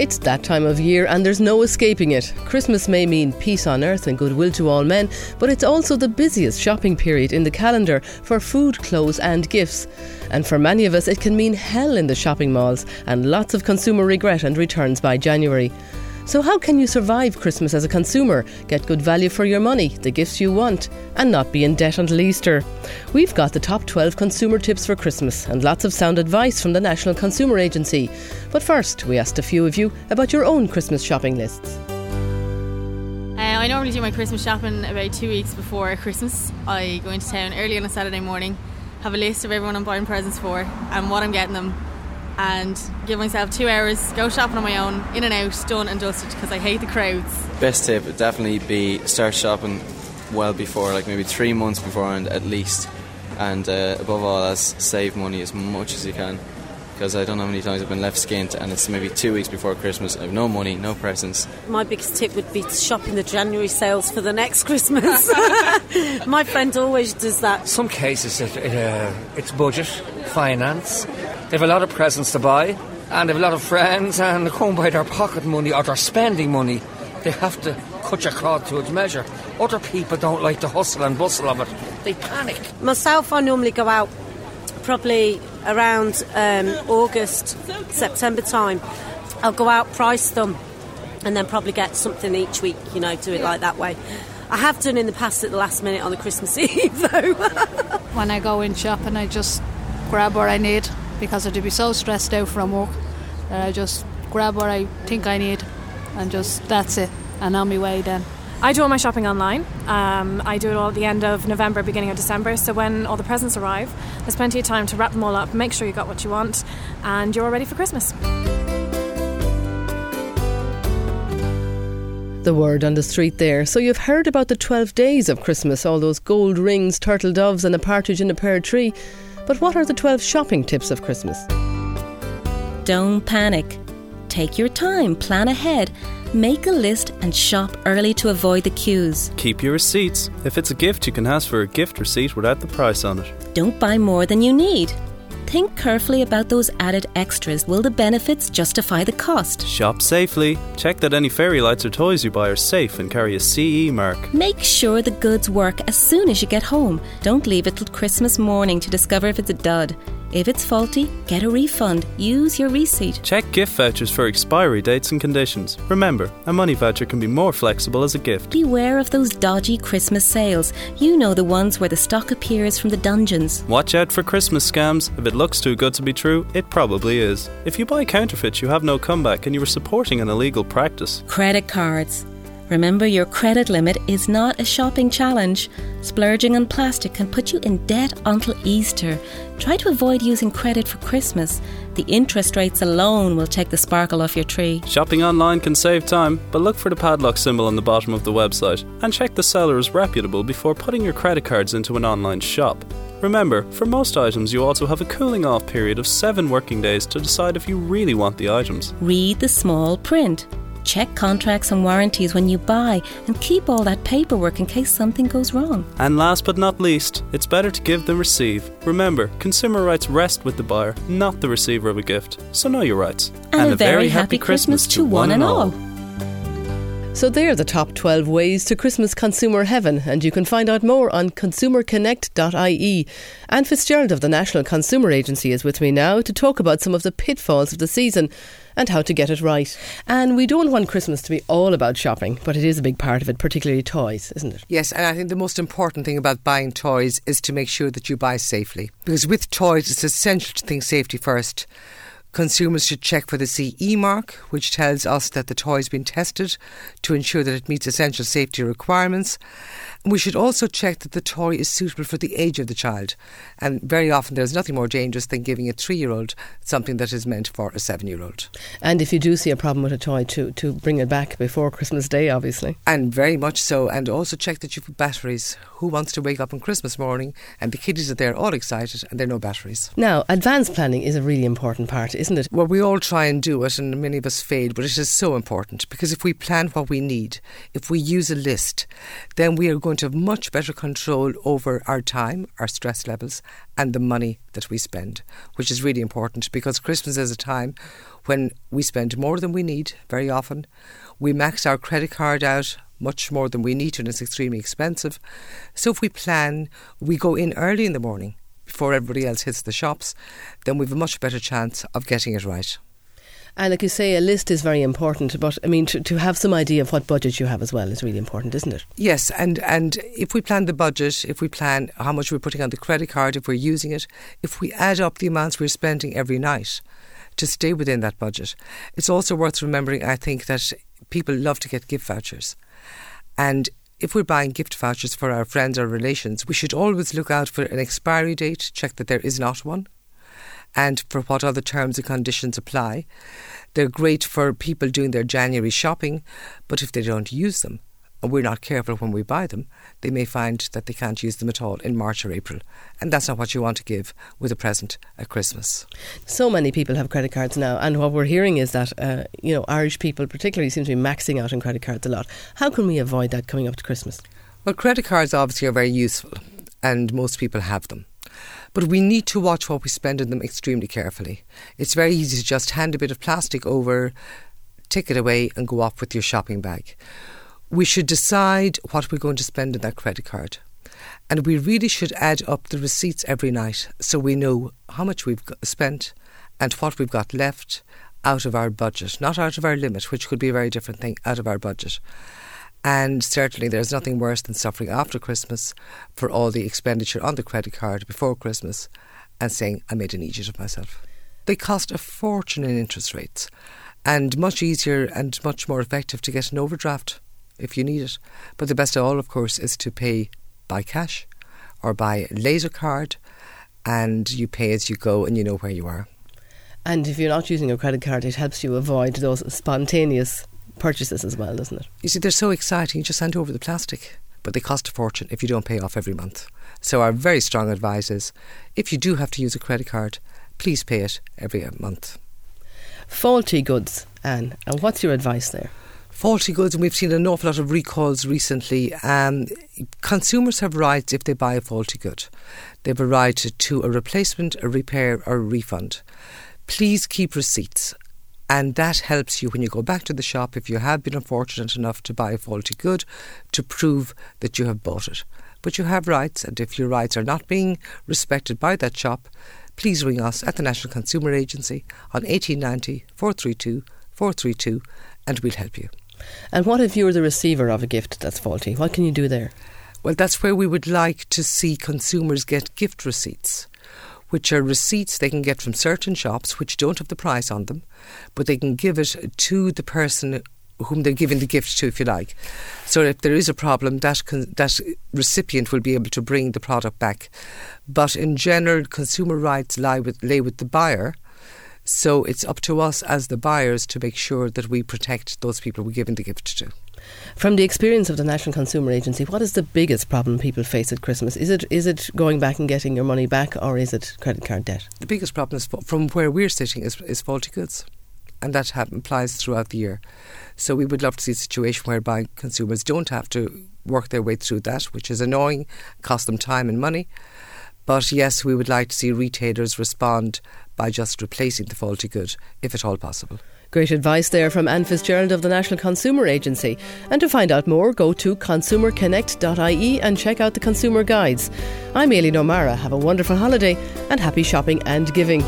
It's that time of year and there's no escaping it. Christmas may mean peace on earth and goodwill to all men, but it's also the busiest shopping period in the calendar for food, clothes, and gifts. And for many of us, it can mean hell in the shopping malls and lots of consumer regret and returns by January. So, how can you survive Christmas as a consumer, get good value for your money, the gifts you want, and not be in debt until Easter? We've got the top 12 consumer tips for Christmas and lots of sound advice from the National Consumer Agency. But first, we asked a few of you about your own Christmas shopping lists. Uh, I normally do my Christmas shopping about two weeks before Christmas. I go into town early on a Saturday morning, have a list of everyone I'm buying presents for and what I'm getting them, and give myself two hours, go shopping on my own, in and out, done and dusted because I hate the crowds. Best tip would definitely be start shopping well before, like maybe three months beforehand at least, and uh, above all, as save money as much as you can. Because I don't know how many times I've been left skint, and it's maybe two weeks before Christmas. I have no money, no presents. My biggest tip would be to shop in the January sales for the next Christmas. My friend always does that. Some cases it, it, uh, it's budget, finance. They have a lot of presents to buy, and they have a lot of friends, and they come by their pocket money or their spending money. They have to cut your cloth to its measure. Other people don't like the hustle and bustle of it. They panic. Myself, I normally go out probably around um, August, September time. I'll go out, price them, and then probably get something each week, you know, do it like that way. I have done in the past at the last minute on the Christmas Eve, though. when I go in shopping, I just grab what I need because I'd be so stressed out from work that I just grab what I think I need and just that's it, and on my way then. I do all my shopping online. Um, I do it all at the end of November, beginning of December. So when all the presents arrive, there's plenty of time to wrap them all up, make sure you got what you want, and you're all ready for Christmas. The word on the street there. So you've heard about the 12 days of Christmas, all those gold rings, turtle doves, and a partridge in a pear tree. But what are the 12 shopping tips of Christmas? Don't panic. Take your time, plan ahead, make a list, and shop early to avoid the queues. Keep your receipts. If it's a gift, you can ask for a gift receipt without the price on it. Don't buy more than you need. Think carefully about those added extras. Will the benefits justify the cost? Shop safely. Check that any fairy lights or toys you buy are safe and carry a CE mark. Make sure the goods work as soon as you get home. Don't leave it till Christmas morning to discover if it's a dud. If it's faulty, get a refund. Use your receipt. Check gift vouchers for expiry dates and conditions. Remember, a money voucher can be more flexible as a gift. Beware of those dodgy Christmas sales. You know the ones where the stock appears from the dungeons. Watch out for Christmas scams. If it looks too good to be true, it probably is. If you buy counterfeit, you have no comeback and you are supporting an illegal practice. Credit cards. Remember, your credit limit is not a shopping challenge. Splurging on plastic can put you in debt until Easter. Try to avoid using credit for Christmas. The interest rates alone will take the sparkle off your tree. Shopping online can save time, but look for the padlock symbol on the bottom of the website and check the seller is reputable before putting your credit cards into an online shop. Remember, for most items, you also have a cooling off period of seven working days to decide if you really want the items. Read the small print. Check contracts and warranties when you buy and keep all that paperwork in case something goes wrong. And last but not least, it's better to give than receive. Remember, consumer rights rest with the buyer, not the receiver of a gift. So know your rights. And, and a, very, very happy, happy Christmas, Christmas to one and all. So they're the top 12 ways to Christmas consumer heaven, and you can find out more on consumerconnect.ie. Ann Fitzgerald of the National Consumer Agency is with me now to talk about some of the pitfalls of the season and how to get it right. And we don't want Christmas to be all about shopping, but it is a big part of it, particularly toys, isn't it? Yes, and I think the most important thing about buying toys is to make sure that you buy safely. Because with toys, it's essential to think safety first. Consumers should check for the CE mark, which tells us that the toy has been tested to ensure that it meets essential safety requirements. We should also check that the toy is suitable for the age of the child. And very often there's nothing more dangerous than giving a three year old something that is meant for a seven year old. And if you do see a problem with a toy, to, to bring it back before Christmas Day, obviously. And very much so. And also check that you've got batteries. Who wants to wake up on Christmas morning and the kiddies are there all excited and there are no batteries? Now, advanced planning is a really important part, isn't it? Well, we all try and do it, and many of us fail, but it is so important because if we plan what we need, if we use a list, then we are going going to have much better control over our time, our stress levels, and the money that we spend, which is really important because Christmas is a time when we spend more than we need very often. We max our credit card out much more than we need and it's extremely expensive. So if we plan, we go in early in the morning before everybody else hits the shops, then we've a much better chance of getting it right. And like you say, a list is very important, but I mean, to, to have some idea of what budget you have as well is really important, isn't it? Yes, and, and if we plan the budget, if we plan how much we're putting on the credit card, if we're using it, if we add up the amounts we're spending every night to stay within that budget, it's also worth remembering, I think, that people love to get gift vouchers. And if we're buying gift vouchers for our friends or relations, we should always look out for an expiry date, check that there is not one and for what other terms and conditions apply. They're great for people doing their January shopping, but if they don't use them, and we're not careful when we buy them, they may find that they can't use them at all in March or April. And that's not what you want to give with a present at Christmas. So many people have credit cards now, and what we're hearing is that, uh, you know, Irish people particularly seem to be maxing out on credit cards a lot. How can we avoid that coming up to Christmas? Well, credit cards obviously are very useful, and most people have them. But we need to watch what we spend on them extremely carefully. It's very easy to just hand a bit of plastic over, take it away, and go off with your shopping bag. We should decide what we're going to spend on that credit card. And we really should add up the receipts every night so we know how much we've spent and what we've got left out of our budget, not out of our limit, which could be a very different thing, out of our budget. And certainly, there's nothing worse than suffering after Christmas for all the expenditure on the credit card before Christmas and saying, I made an idiot of myself. They cost a fortune in interest rates and much easier and much more effective to get an overdraft if you need it. But the best of all, of course, is to pay by cash or by laser card and you pay as you go and you know where you are. And if you're not using a credit card, it helps you avoid those spontaneous purchases as well, doesn't it? You see, they're so exciting. You just hand over the plastic, but they cost a fortune if you don't pay off every month. So, our very strong advice is if you do have to use a credit card, please pay it every month. Faulty goods, Ann, and what's your advice there? faulty goods, and we've seen an awful lot of recalls recently. Um, consumers have rights if they buy a faulty good. They have a right to a replacement, a repair, or a refund. Please keep receipts and that helps you when you go back to the shop if you have been unfortunate enough to buy a faulty good to prove that you have bought it. But you have rights, and if your rights are not being respected by that shop, please ring us at the National Consumer Agency on 1890 432 432 and we'll help you. And what if you're the receiver of a gift that's faulty? What can you do there? Well, that's where we would like to see consumers get gift receipts which are receipts they can get from certain shops which don't have the price on them, but they can give it to the person whom they're giving the gift to, if you like. So if there is a problem, that con- that recipient will be able to bring the product back. But in general, consumer rights lie with lay with the buyer. So it's up to us as the buyers to make sure that we protect those people we're giving the gift to. From the experience of the National Consumer Agency, what is the biggest problem people face at Christmas? Is it is it going back and getting your money back, or is it credit card debt? The biggest problem is from where we're sitting is, is faulty goods, and that applies throughout the year. So we would love to see a situation whereby consumers don't have to work their way through that, which is annoying, cost them time and money. But yes, we would like to see retailers respond by just replacing the faulty good, if at all possible. Great advice there from Ann Fitzgerald of the National Consumer Agency. And to find out more, go to consumerconnect.ie and check out the consumer guides. I'm Aileen O'Meara. Have a wonderful holiday and happy shopping and giving.